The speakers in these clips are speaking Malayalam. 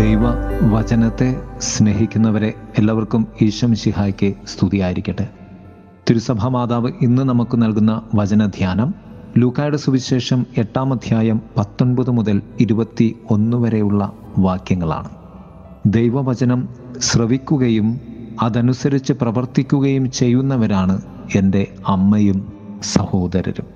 ദൈവ വചനത്തെ സ്നേഹിക്കുന്നവരെ എല്ലാവർക്കും ഈശം ശിഹായ്ക്ക് സ്തുതിയായിരിക്കട്ടെ. തിരുസഭാ മാതാവ് ഇന്ന് നമുക്ക് നൽകുന്ന വചനധ്യാനം ലൂക്കായുടെ സുവിശേഷം എട്ടാം അധ്യായം പത്തൊൻപത് മുതൽ ഇരുപത്തി ഒന്ന് വരെയുള്ള വാക്യങ്ങളാണ്. ദൈവവചനം ശ്രവിക്കുകയും അതനുസരിച്ച് പ്രവർത്തിക്കുകയും ചെയ്യുന്നവരാണ് എന്റെ അമ്മയും സഹോദരരും.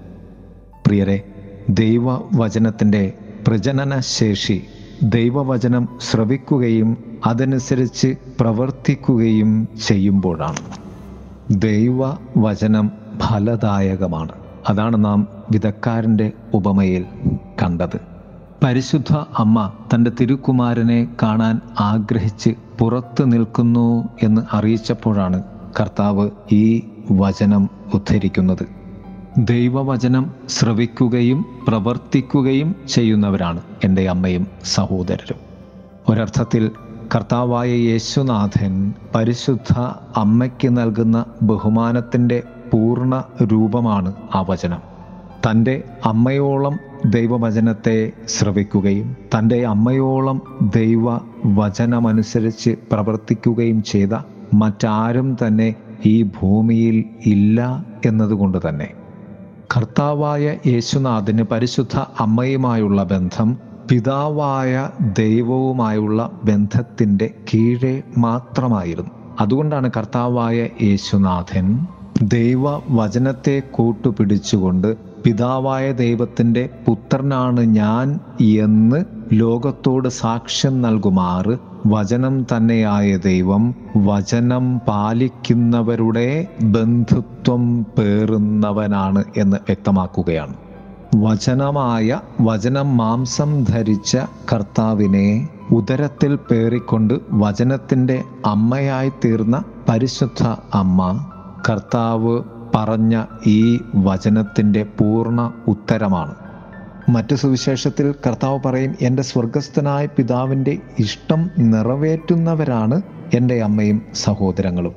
പ്രിയരെ ദൈവവചനത്തിന്റെ പ്രജനന ശേഷി ദൈവവചനം ശ്രവിക്കുകയും അതനുസരിച്ച് പ്രവർത്തിക്കുകയും ചെയ്യുമ്പോഴാണ്. ദൈവവചനം ഫലദായകമാണ്. അതാണ് നാം വിധക്കാരന്റെ ഉപമയിൽ കണ്ടത്. പരിശുദ്ധ അമ്മ തന്റെ തിരുക്കുമാരനെ കാണാൻ ആഗ്രഹിച്ച് പുറത്ത് നിൽക്കുന്നു എന്ന് അറിയിച്ചപ്പോഴാണ് കർത്താവ് ഈ വചനം ഉദ്ധരിക്കുന്നത്. ദൈവവചനം ശ്രവിക്കുകയും പ്രവർത്തിക്കുകയും ചെയ്യുന്നവരാണ് എന്റെ അമ്മയും സഹോദരരും. ഒരർത്ഥത്തിൽ കർത്താവായ യേശുനാഥൻ പരിശുദ്ധ അമ്മയ്ക്ക് നൽകുന്ന ബഹുമാനത്തിന്റെ പൂർണ രൂപമാണ് ആ വചനം. തന്റെ അമ്മയോളം ദൈവവചനത്തെ ശ്രവിക്കുകയും തന്റെ അമ്മയോളം ദൈവ വചനമനുസരിച്ച് പ്രവർത്തിക്കുകയും ചെയ്ത മറ്റാരും തന്നെ ഈ ഭൂമിയിൽ ഇല്ല എന്നതുകൊണ്ട് തന്നെ. കർത്താവായ യേശുനാഥന് പരിശുദ്ധ അമ്മയുമായുള്ള ബന്ധം പിതാവായ ദൈവവുമായുള്ള ബന്ധത്തിന്റെ കീഴെ മാത്രമായിരുന്നു. അതുകൊണ്ടാണ് കർത്താവായ യേശുനാഥൻ ദൈവ വചനത്തെ കൂട്ടുപിടിച്ചുകൊണ്ട് പിതാവായ ദൈവത്തിന്റെ പുത്രനാണ് ഞാൻ എന്ന് ലോകത്തോട് സാക്ഷ്യം നൽകുമാറ് വചനം തന്നെയായ ദൈവം വചനം പാലിക്കുന്നവരുടെ ബന്ധുത്വം പേറുന്നവനാണ് എന്ന് വ്യക്തമാക്കുകയാണ്. വചനമായ വചനം മാംസം ധരിച്ച കർത്താവിനെ ഉദരത്തിൽ പേറിക്കൊണ്ട് വചനത്തിന്റെ അമ്മയായി തീർന്ന പരിശുദ്ധ അമ്മ കർത്താവ് പറഞ്ഞ ഈ വചനത്തിന്റെ പൂർണ ഉത്തരമാണ്. മറ്റു സുവിശേഷത്തിൽ കർത്താവ് പറയും എന്റെ സ്വർഗസ്ഥനായ പിതാവിന്റെ ഇഷ്ടം നിറവേറ്റുന്നവരാണ് എന്റെ അമ്മയും സഹോദരങ്ങളും.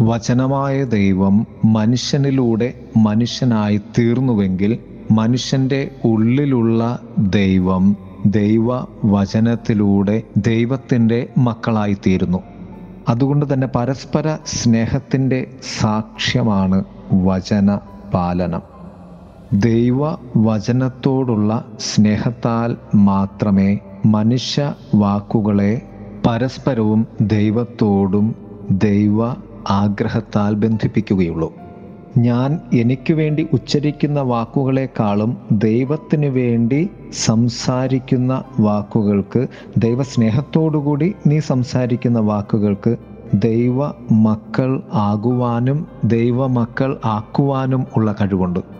വചനമായ ദൈവം മനുഷ്യനിലൂടെ മനുഷ്യനായി തീർന്നുവെങ്കിൽ മനുഷ്യന്റെ ഉള്ളിലുള്ള ദൈവം ദൈവ വചനത്തിലൂടെ ദൈവത്തിന്റെ മക്കളായിത്തീരുന്നു. അതുകൊണ്ട് തന്നെ പരസ്പര സ്നേഹത്തിന്റെ സാക്ഷ്യമാണ് വചന പാലനം ദൈവ വചനത്തോടുള്ള സ്നേഹത്താൽ മാത്രമേ മനുഷ്യ വാക്കുകളെ പരസ്പരവും ദൈവത്തോടും ദൈവ ആഗ്രഹത്താൽ ബന്ധിപ്പിക്കുകയുള്ളൂ. ഞാൻ എനിക്ക് വേണ്ടി ഉച്ചരിക്കുന്ന വാക്കുകളെക്കാളും ദൈവത്തിന് വേണ്ടി സംസാരിക്കുന്ന വാക്കുകൾക്ക് ദൈവസ്നേഹത്തോടുകൂടി നീ സംസാരിക്കുന്ന വാക്കുകൾക്ക് ദൈവ മക്കൾ ആകുവാനും ദൈവ മക്കൾ ആക്കുവാനും ഉള്ള കഴിവുണ്ട്.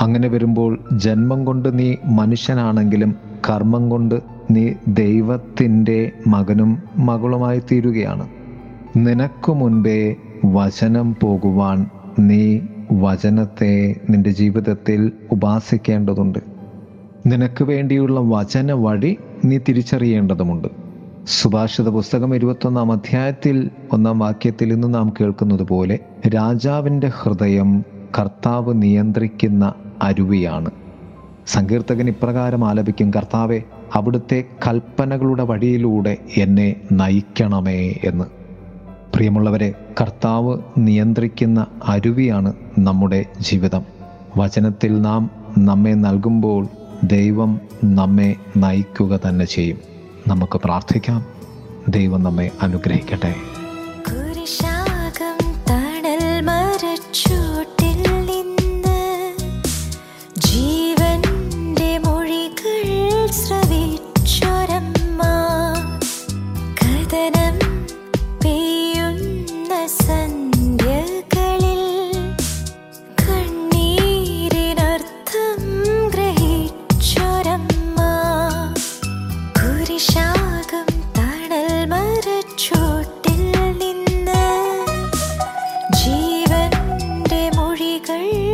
അങ്ങനെ വരുമ്പോൾ ജന്മം കൊണ്ട് നീ മനുഷ്യനാണെങ്കിലും കർമ്മം കൊണ്ട് നീ ദൈവത്തിന്റെ മകനും മകളുമായി തീരുകയാണ്. നിനക്കു മുൻപേ വചനം പോകുവാൻ നീ വചനത്തെ നിന്റെ ജീവിതത്തിൽ ഉപാസിക്കേണ്ടതുണ്ട്. നിനക്ക് വേണ്ടിയുള്ള വചന വഴി നീ തിരിച്ചറിയേണ്ടതുമുണ്ട്. സുഭാഷിത പുസ്തകം ഇരുപത്തൊന്നാം അധ്യായത്തിൽ ഒന്നാം വാക്യത്തിൽ ഇന്ന് നാം കേൾക്കുന്നത് പോലെ രാജാവിന്റെ ഹൃദയം കർത്താവ് നിയന്ത്രിക്കുന്ന അരുവിയാണ്. സങ്കീർത്തകൻ ഇപ്രകാരം ആലപിക്കും കർത്താവെ അവിടുത്തെ കൽപ്പനകളുടെ വഴിയിലൂടെ എന്നെ നയിക്കണമേ എന്ന്. പ്രിയമുള്ളവരെ കർത്താവ് നിയന്ത്രിക്കുന്ന അരുവിയാണ് നമ്മുടെ ജീവിതം. വചനത്തിൽ നാം നമ്മെ നൽകുമ്പോൾ ദൈവം നമ്മെ നയിക്കുക തന്നെ ചെയ്യും. നമുക്ക് പ്രാർത്ഥിക്കാം. ദൈവം നമ്മെ അനുഗ്രഹിക്കട്ടെ. day.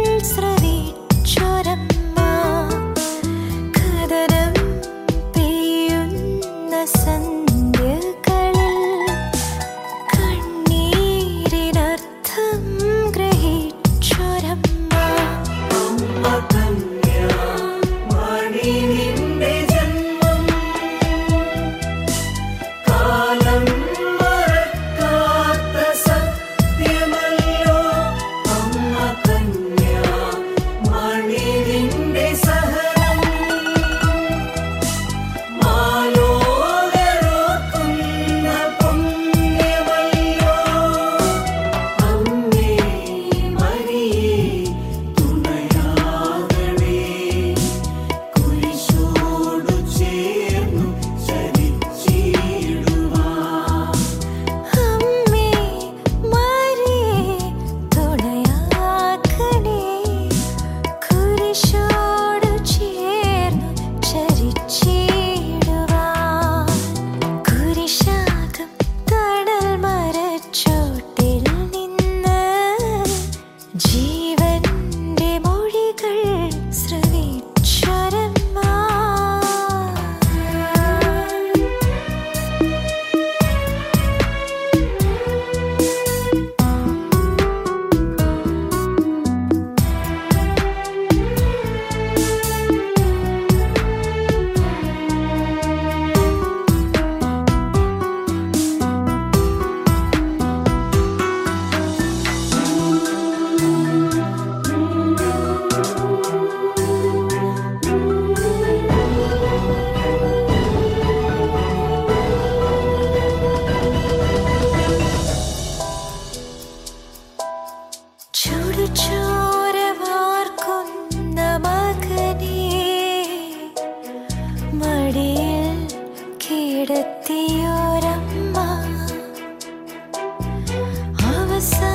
sun.